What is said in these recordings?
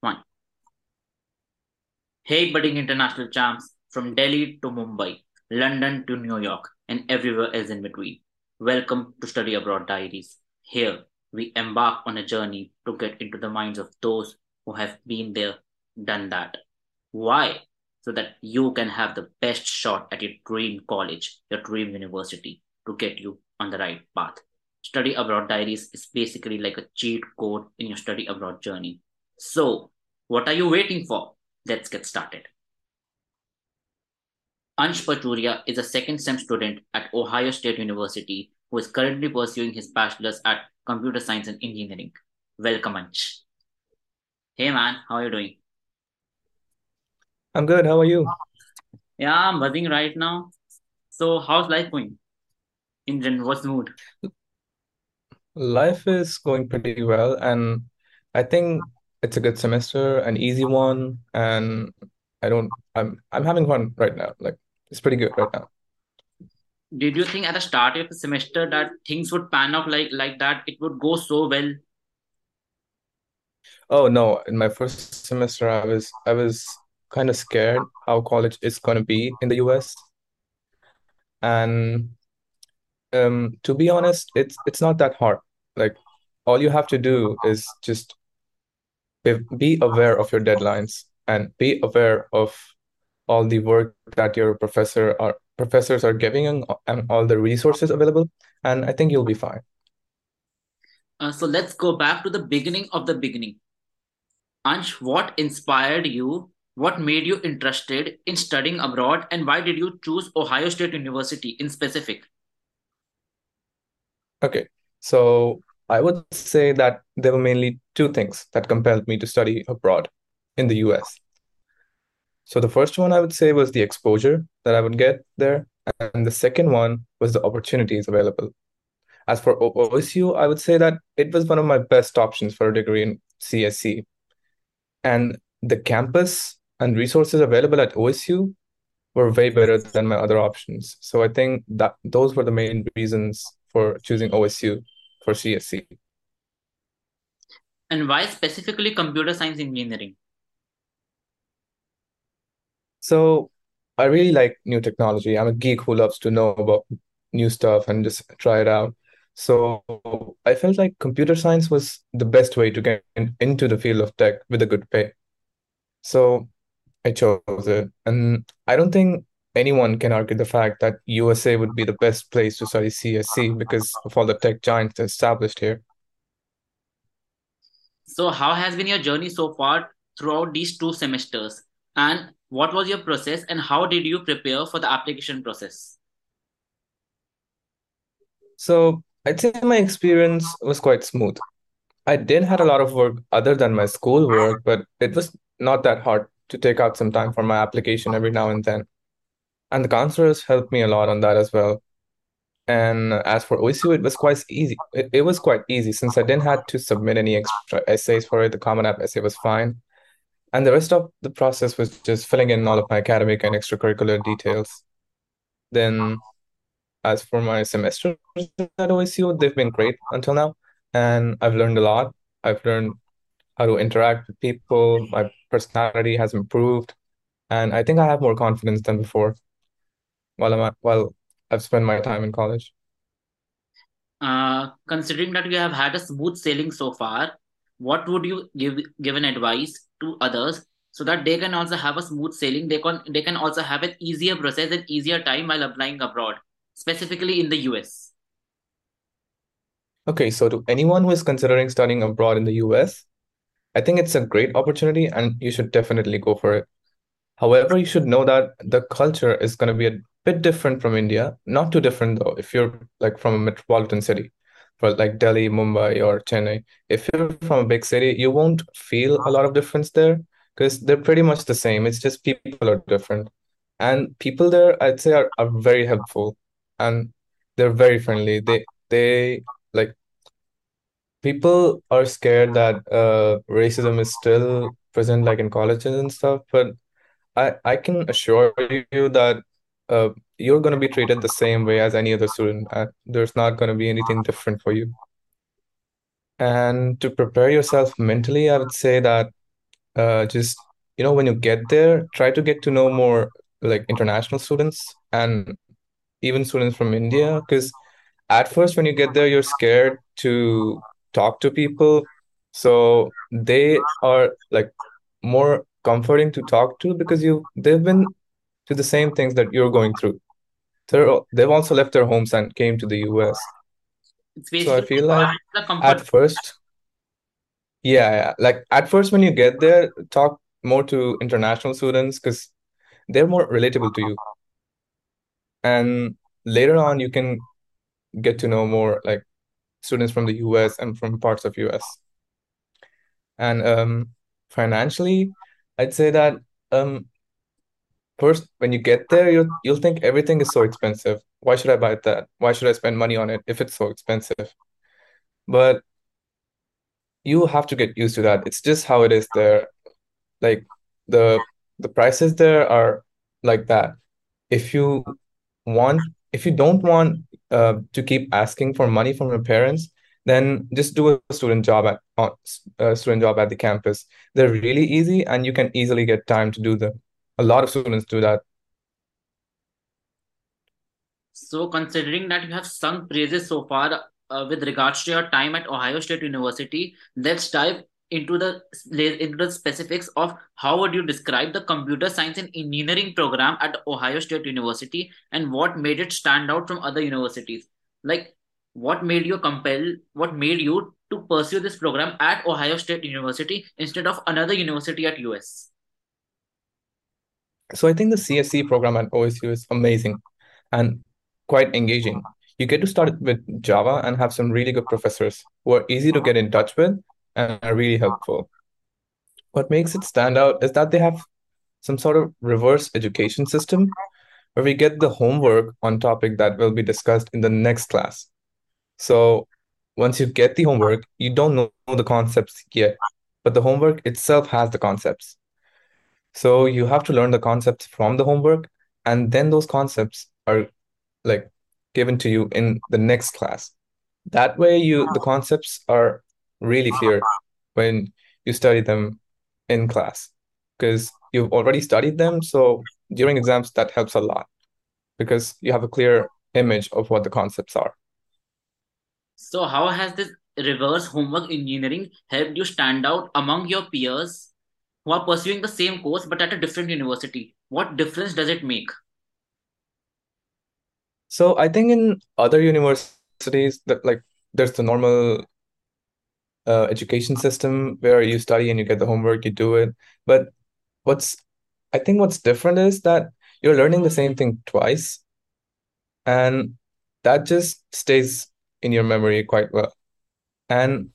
One. Hey, budding international champs from Delhi to Mumbai, London to New York, and everywhere else in between. Welcome to Study Abroad Diaries. Here, we embark on a journey to get into the minds of those who have been there, done that. Why? So that you can have the best shot at your dream college, your dream university, to get you on the right path. Study Abroad Diaries is basically like a cheat code in your study abroad journey. So, what are you waiting for? Let's get started. Ansh Pachuria is a second sem student at Ohio State University who is currently pursuing his bachelor's at computer science and engineering. Welcome, Ansh. Hey man, how are you doing? I'm good. How are you? Yeah, I'm buzzing right now. So, how's life going? In general, what's the mood? Life is going pretty well, and I think it's a good semester, an easy one, and I don't I'm I'm having fun right now. Like it's pretty good right now. Did you think at the start of the semester that things would pan out like like that? It would go so well? Oh no, in my first semester I was I was kind of scared how college is gonna be in the US. And um to be honest, it's it's not that hard. Like all you have to do is just be, aware of your deadlines and be aware of all the work that your professor or professors are giving and, and all the resources available, and I think you'll be fine. Uh, so let's go back to the beginning of the beginning. Ansh, what inspired you? What made you interested in studying abroad, and why did you choose Ohio State University in specific? Okay, so I would say that there were mainly two things that compelled me to study abroad in the US. So the first one I would say was the exposure that I would get there, and the second one was the opportunities available. As for OSU, I would say that it was one of my best options for a degree in CSE. And the campus and resources available at OSU were way better than my other options. So I think that those were the main reasons for choosing OSU for CSE. And why specifically computer science engineering? So I really like new technology. I'm a geek who loves to know about new stuff and just try it out. So I felt like computer science was the best way to get in, into the field of tech with a good pay. So I chose it. And I don't think anyone can argue the fact that USA would be the best place to study CSE because of all the tech giants established here. So, how has been your journey so far throughout these two semesters? And what was your process and how did you prepare for the application process? So I'd say my experience was quite smooth. I did had a lot of work other than my school work, but it was not that hard to take out some time for my application every now and then. And the counselors helped me a lot on that as well. And as for OSU, it was quite easy. It, it was quite easy since I didn't have to submit any extra essays for it. The Common App essay was fine. And the rest of the process was just filling in all of my academic and extracurricular details. Then as for my semesters at OSU, they've been great until now. And I've learned a lot. I've learned how to interact with people. My personality has improved. And I think I have more confidence than before while I'm at, while I've spent my time in college. Uh, considering that you have had a smooth sailing so far, what would you give give an advice to others so that they can also have a smooth sailing? They can they can also have an easier process and easier time while applying abroad, specifically in the US. Okay, so to anyone who is considering studying abroad in the US, I think it's a great opportunity and you should definitely go for it. However, you should know that the culture is going to be a bit different from India. Not too different though, if you're like from a metropolitan city, for like Delhi, Mumbai, or Chennai. If you're from a big city, you won't feel a lot of difference there because they're pretty much the same. It's just people are different. And people there, I'd say, are, are very helpful and they're very friendly. They they like people are scared that uh racism is still present like in colleges and stuff, but I I can assure you that uh you're going to be treated the same way as any other student. Uh, there's not going to be anything different for you. And to prepare yourself mentally, I would say that uh, just you know when you get there, try to get to know more like international students and even students from India, because at first when you get there, you're scared to talk to people. So they are like more comforting to talk to because you they've been to the same things that you're going through. They're, they've also left their homes and came to the US. It's So I feel like at first, yeah, yeah, like at first when you get there, talk more to international students because they're more relatable to you. And later on, you can get to know more like students from the US and from parts of US. And um, financially, I'd say that um, first when you get there, you'll you'll think everything is so expensive. Why should I buy that? Why should I spend money on it if it's so expensive? But you have to get used to that. It's just how it is there. Like the the prices there are like that. If you want, if you don't want uh, to keep asking for money from your parents, then just do a student job at a student job at the campus. They're really easy, and you can easily get time to do them. A lot of students do that. So, considering that you have sung praises so far uh, with regards to your time at Ohio State University, let's dive into the into the specifics of how would you describe the computer science and engineering program at Ohio State University and what made it stand out from other universities. Like, what made you compel? What made you to pursue this program at Ohio State University instead of another university at US? So I think the CSE program at OSU is amazing and quite engaging. You get to start with Java and have some really good professors who are easy to get in touch with and are really helpful. What makes it stand out is that they have some sort of reverse education system where we get the homework on topic that will be discussed in the next class. So once you get the homework, you don't know the concepts yet, but the homework itself has the concepts. So you have to learn the concepts from the homework, and then those concepts are like given to you in the next class. That way you the concepts are really clear when you study them in class because you've already studied them. So during exams, that helps a lot because you have a clear image of what the concepts are. So, how has this reverse homework engineering helped you stand out among your peers who are pursuing the same course but at a different university? What difference does it make? So I think in other universities that like there's the normal uh, education system where you study and you get the homework, you do it. But what's I think what's different is that you're learning the same thing twice, and that just stays in your memory quite well. And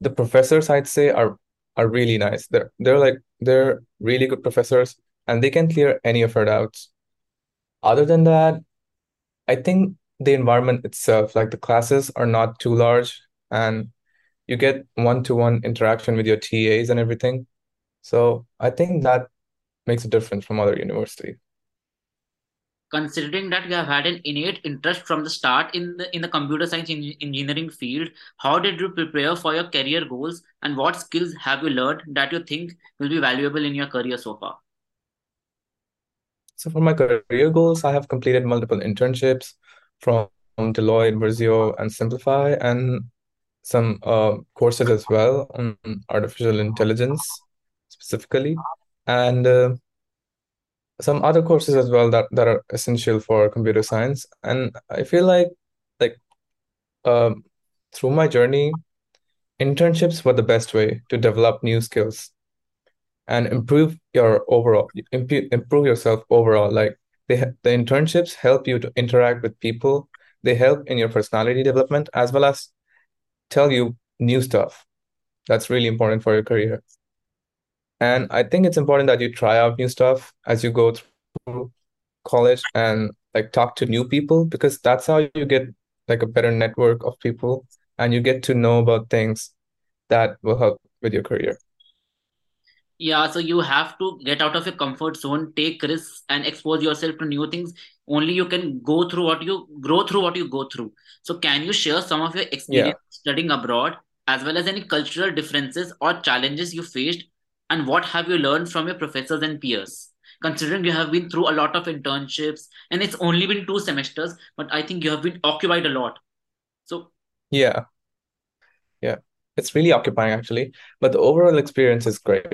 the professors, I'd say, are are really nice. They're they're like they're really good professors, and they can clear any of our doubts. Other than that, I think the environment itself, like the classes are not too large, and you get one-to-one interaction with your TAs and everything. So I think that makes a difference from other universities. Considering that you have had an innate interest from the start in the in the computer science en- engineering field, how did you prepare for your career goals and what skills have you learned that you think will be valuable in your career so far? So for my career goals, I have completed multiple internships from Deloitte, Versio, and Simplify, and some uh, courses as well on artificial intelligence specifically, and uh, some other courses as well that, that are essential for computer science. And I feel like like um, through my journey, internships were the best way to develop new skills and improve your overall imp- improve yourself overall. Like they the internships help you to interact with people. They help in your personality development as well as tell you new stuff. That's really important for your career. And I think it's important that you try out new stuff as you go through college and like talk to new people because that's how you get like a better network of people and you get to know about things that will help with your career. Yeah, so you have to get out of your comfort zone, take risks, and expose yourself to new things. Only you can go through what you grow through what you go through. So, can you share some of your Yeah. experience studying abroad, as well as any cultural differences or challenges you faced And what have you learned from your professors and peers? Considering you have been through a lot of internships and it's only been two semesters, but I think you have been occupied a lot. So, Yeah, yeah. It's really occupying actually, but the overall experience is great.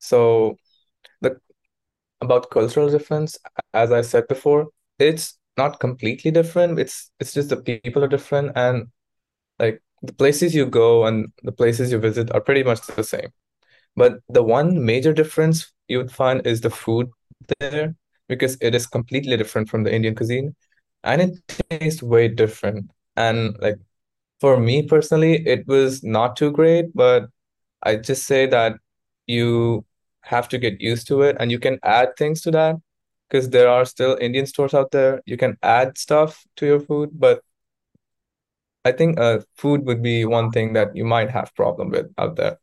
So the about cultural difference, as I said before, it's not completely different. It's it's just the people are different and like the places you go and the places you visit are pretty much the same. But the one major difference you would find is the food there because it is completely different from the Indian cuisine and it tastes way different. And like for me personally, it was not too great, but I just say that you have to get used to it and you can add things to that because there are still Indian stores out there. You can add stuff to your food, but I think uh, food would be one thing that you might have problem with out there.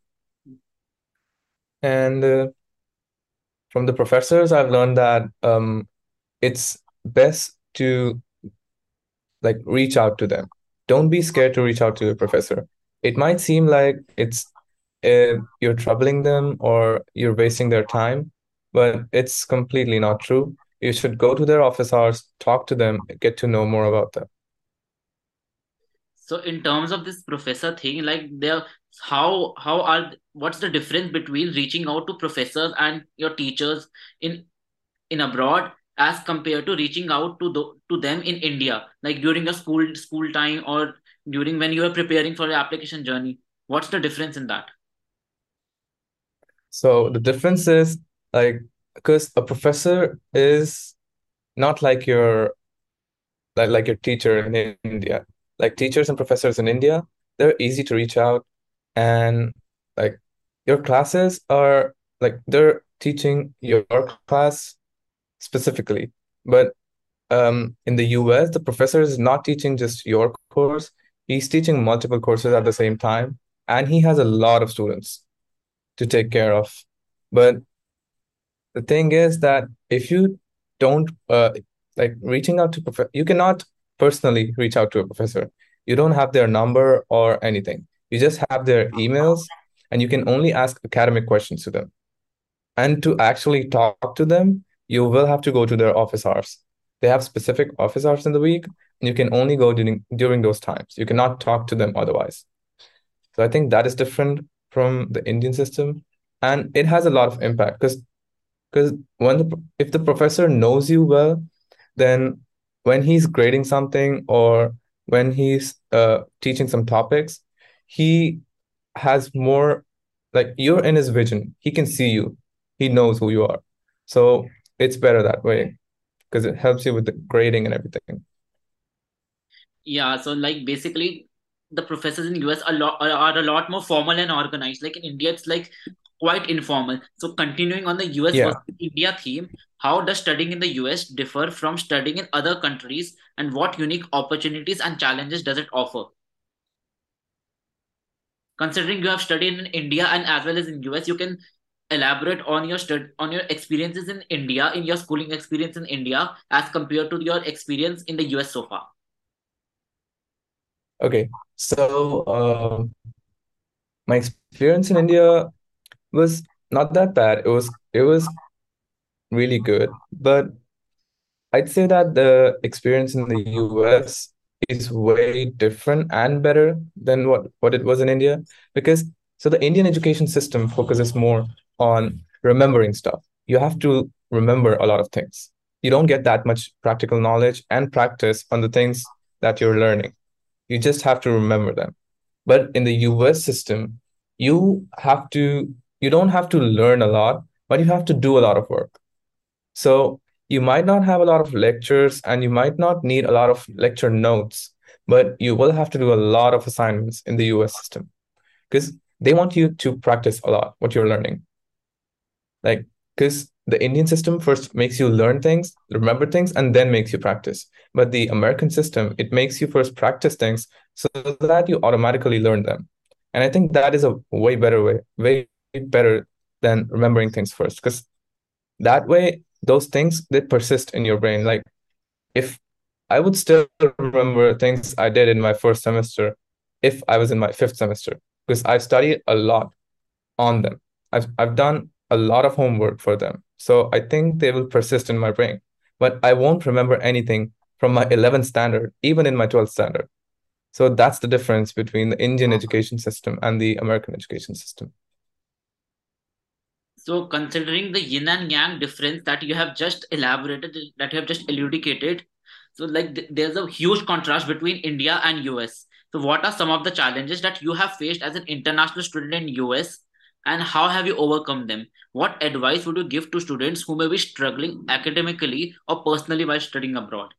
And uh, from the professors, I've learned that um, it's best to like reach out to them. Don't be scared to reach out to your professor. It might seem like it's uh, you're troubling them or you're wasting their time, but it's completely not true. You should go to their office hours, talk to them, get to know more about them. so in terms of this professor thing, like there, how how are what's the difference between reaching out to professors and your teachers in in abroad as compared to reaching out to the, to them in India, like during your school school time or during when you are preparing for your application journey? What's the difference in that? So the difference is like because a professor is not like your like, like your teacher in India. Like teachers and professors in India, they're easy to reach out and like your classes are like they're teaching your class specifically. But um, in the US, the professor is not teaching just your course, he's teaching multiple courses at the same time, and he has a lot of students to take care of. But the thing is that if you don't uh, like reaching out to professor, you cannot personally reach out to a professor. You don't have their number or anything. You just have their emails, and you can only ask academic questions to them. And to actually talk to them, you will have to go to their office hours. They have specific office hours in the week, and you can only go during during those times. You cannot talk to them otherwise. So I think that is different from the Indian system, and it has a lot of impact because because when the if the professor knows you well, then when he's grading something or when he's uh, teaching some topics, he has more like you're in his vision. He can see you. He knows who you are. So it's better that way because it helps you with the grading and everything. Yeah, so like basically the professors in US are, lot, are a lot more formal and organized. Like in India, it's like quite informal. So continuing on the US Yeah. versus India theme, how does studying in the US differ from studying in other countries and what unique opportunities and challenges does it offer? Considering you have studied in India and as well as in US, you can elaborate on your stud on your experiences in India, in your schooling experience in India as compared to your experience in the US so far. Okay. So um, my experience in India was not that bad. It was it was really good, but I'd say that the experience in the US is way different and better than what, what it was in India. Because so the Indian education system focuses more on remembering stuff. You have to remember a lot of things. You don't get that much practical knowledge and practice on the things that you're learning. You just have to remember them. But in the US system, you have to, you don't have to learn a lot, but you have to do a lot of work. So you might not have a lot of lectures and you might not need a lot of lecture notes, but you will have to do a lot of assignments in the US system because they want you to practice a lot what you're learning. Like, because the Indian system first makes you learn things, remember things, and then makes you practice. But the American system, it makes you first practice things so that you automatically learn them. And I think that is a way better way, way better than remembering things first. Because that way, those things they persist in your brain. Like if I would still remember things I did in my first semester if I was in my fifth semester, because I studied a lot on them. I've I've done a lot of homework for them. So I think they will persist in my brain. But I won't remember anything from my 11th standard, even in my 12th standard. So that's the difference between the Indian education system and the American education system. So, considering the yin and yang difference that you have just elaborated, that you have just elucidated, so like th- there's a huge contrast between India and US. So, what are some of the challenges that you have faced as an international student in US, and how have you overcome them? What advice would you give to students who may be struggling academically or personally while studying abroad?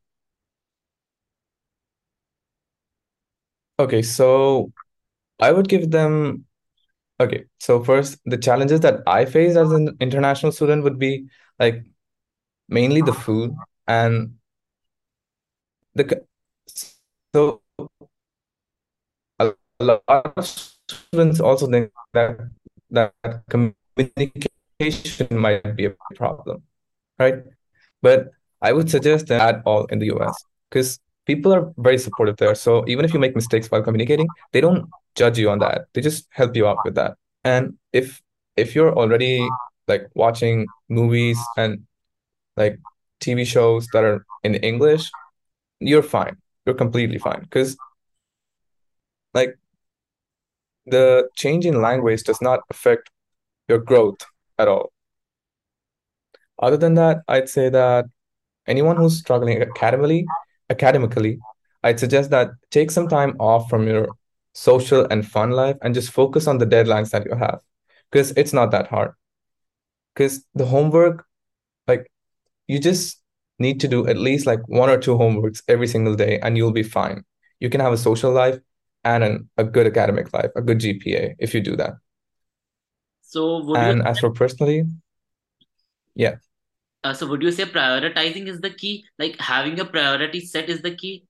Okay, so I would give them Okay, so first, the challenges that I face as an international student would be like mainly the food and the so a a lot of students also think that that communication might be a problem, right? But I would suggest that at all in the US because people are very supportive there. So even if you make mistakes while communicating, they don't judge you on that. They just help you out with that. And if if you're already like watching movies and like TV shows that are in English, you're fine. You're completely fine. Because like the change in language does not affect your growth at all. Other than that, I'd say that anyone who's struggling academically, academically, I'd suggest that take some time off from your social and fun life and just focus on the deadlines that you have. Because it's not that hard. Because the homework, like you just need to do at least like one or two homeworks every single day and you'll be fine. You can have a social life and an, a good academic life, a good GPA if you do that. So, would you And as for personally, yeah, uh, so would you say prioritizing is the key? Like having a priority set is the key,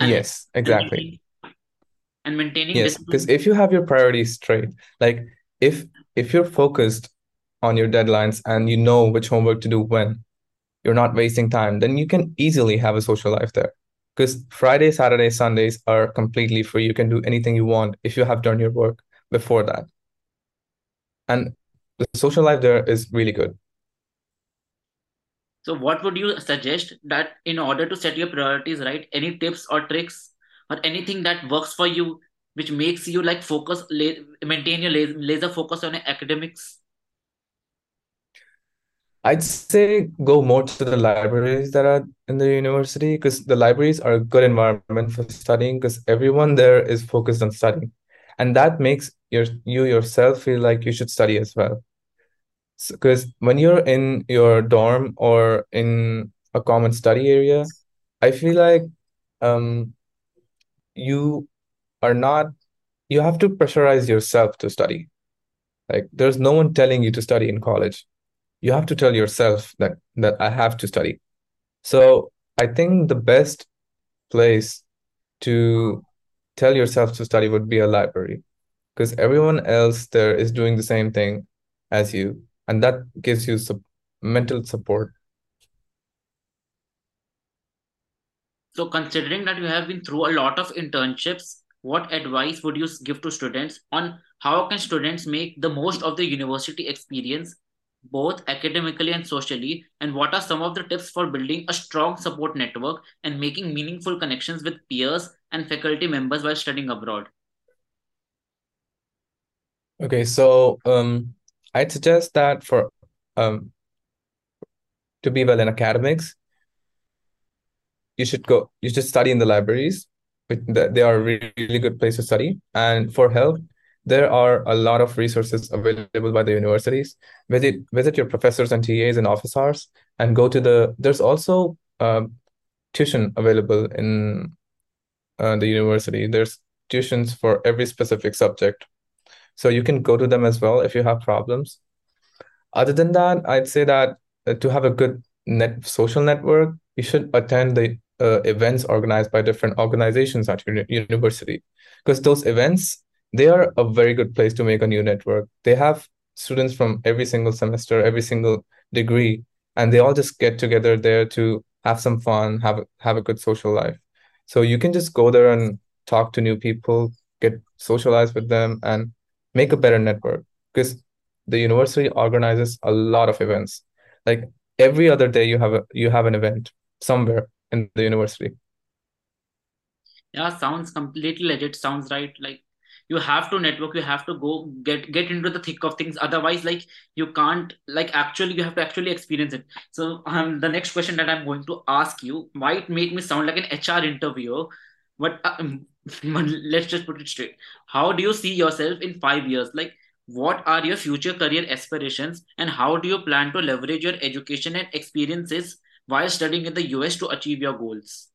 and yes, exactly. And maintaining Yes, because if you have your priorities straight, like if if you're focused on your deadlines and you know which homework to do when, you're not wasting time, then you can easily have a social life there. Because Friday, Saturday, Sundays are completely free. You can do anything you want if you have done your work before that. And the social life there is really good. So, what would you suggest that in order to set your priorities right, any tips or tricks or anything that works for you, which makes you like focus, maintain your laser, focus on academics? I'd say go more to the libraries that are in the university because the libraries are a good environment for studying because everyone there is focused on studying. And that makes your you yourself feel like you should study as well. Because when you're in your dorm or in a common study area, I feel like um you are not you have to pressurize yourself to study. Like there's no one telling you to study in college. You have to tell yourself that that I have to study. So I think the best place to tell yourself to study would be a library because everyone else there is doing the same thing as you, and that gives you some mental support. So, considering that you have been through a lot of internships, what advice would you give to students on how can students make the most of the university experience, both academically and socially? And what are some of the tips for building a strong support network and making meaningful connections with peers and faculty members while studying abroad? Okay, so um, I'd suggest that for um to be well in academics, you should go you should study in the libraries they are really, really good place to study. And for help there are a lot of resources available by the universities. Visit visit your professors and TAs and office hours and go to the there's also um, tuition available in uh, the university. There's tuitions for every specific subject. So you can go to them as well if you have problems. Other than that, I'd say that uh, to have a good net social network, you should attend the uh, events organized by different organizations at your university, because those events they are a very good place to make a new network. They have students from every single semester, every single degree, and they all just get together there to have some fun, have have a good social life. So you can just go there and talk to new people, get socialized with them, and make a better network. Because the university organizes a lot of events. Like every other day you have a you have an event somewhere in the university. Yeah, sounds completely legit. Sounds right. Like you have to network. You have to go get get into the thick of things. Otherwise, like you can't like actually you have to actually experience it. So um, the next question that I'm going to ask you might make me sound like an HR interviewer, but um, let's just put it straight. How do you see yourself in five years? Like what are your future career aspirations, and how do you plan to leverage your education and experiences while studying in the US to achieve your goals?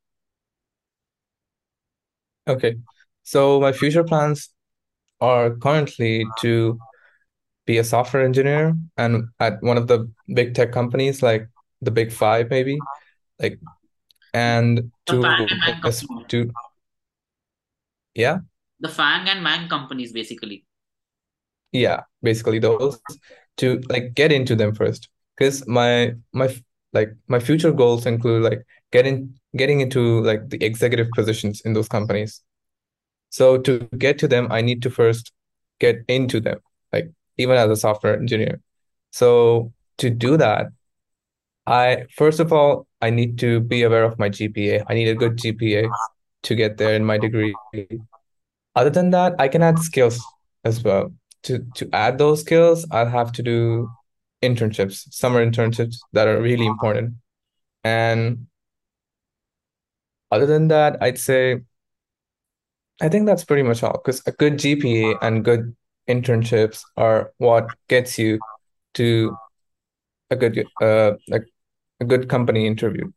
Okay. So my future plans are currently to be a software engineer and at one of the big tech companies like the big five maybe like and to to yeah The FAANG and MAANG companies, basically. yeah basically those to like get into them first because my my like my future goals include like getting getting into like the executive positions in those companies so to get to them I need to first get into them like even as a software engineer so to do that I first of all, I need to be aware of my GPA. I need a good GPA to get there in my degree. Other than that, I can add skills as well. To to add those skills, I'll have to do internships, summer internships that are really important. And other than that, I'd say I think that's pretty much all because a good GPA and good internships are what gets you to a good uh like a good company interview.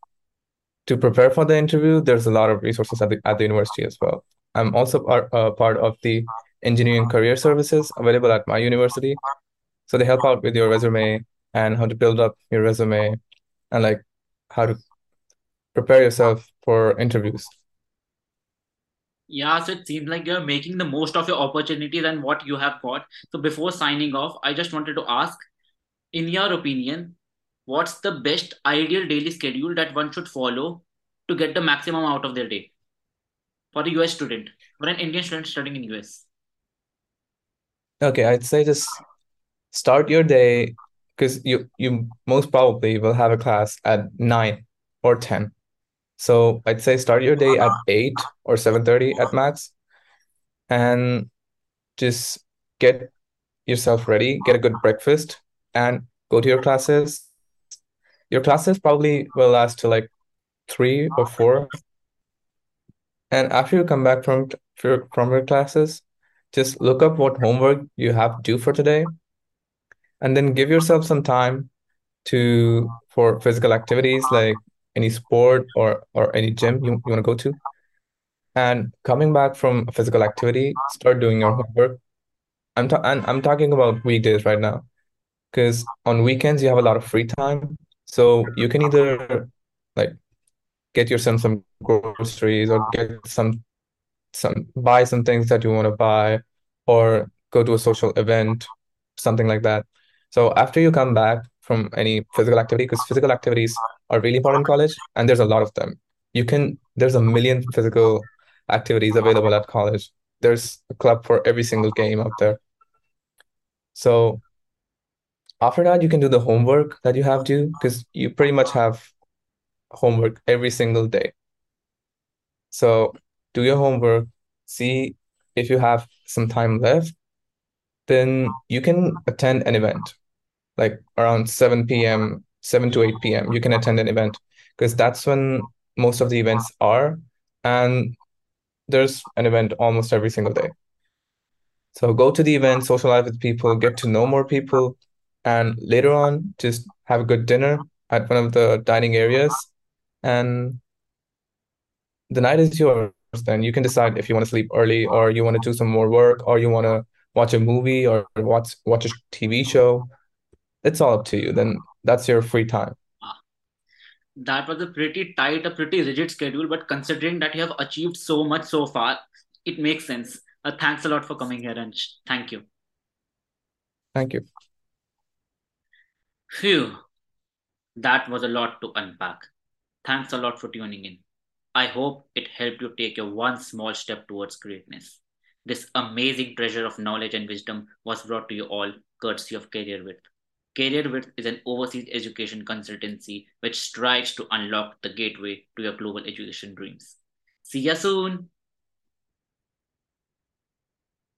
to prepare for the interview, there's a lot of resources at the at the university as well. I'm also part uh, part of the engineering career services available at my university. So they help out with your resume and how to build up your resume and like how to prepare yourself for interviews. Yeah, so it seems like you're making the most of your opportunities and what you have got. So before signing off, I just wanted to ask, in your opinion, what's the best ideal daily schedule that one should follow to get the maximum out of their day for a US student, for an Indian student studying in US? Okay, I'd say just start your day because you you most probably will have a class at nine or ten. So I'd say start your day at eight or 7:30 at max and just get yourself ready, get a good breakfast, and go to your classes. Your classes probably will last to like three or four. And after you come back from from your classes, just look up what homework you have due for today, and then give yourself some time to for physical activities like any sport or or any gym you, you want to go to. And coming back from a physical activity, start doing your homework. I'm ta and I'm talking about weekdays right now. because on weekends you have a lot of free time. So you can either like get yourself some groceries or get some some buy some things that you want to buy or go to a social event, something like that. So after you come back from any physical activity, because physical activities are really important in college and there's a lot of them. You can there's a million physical activities available at college. There's a club for every single game out there. So After that, you can do the homework that you have to, because you pretty much have homework every single day. So do your homework, see if you have some time left, then you can attend an event like around 7 p.m., 7 to 8 p.m. You can attend an event because that's when most of the events are. And there's an event almost every single day. So go to the event, socialize with people, get to know more people, and later on, just have a good dinner at one of the dining areas, and the night is yours. Then you can decide if you want to sleep early or you want to do some more work or you want to watch a movie or watch watch a TV show. It's all up to you. Then that's your free time. That was a pretty tight, a pretty rigid schedule, but considering that you have achieved so much so far, it makes sense. Uh, thanks a lot for coming here and thank you. Thank you. Phew, that was a lot to unpack. Thanks a lot for tuning in. I hope it helped you take your one small step towards greatness. This amazing treasure of knowledge and wisdom was brought to you all courtesy of career CareerWith. CareerWith is an overseas education consultancy which strives to unlock the gateway to your global education dreams. See you soon!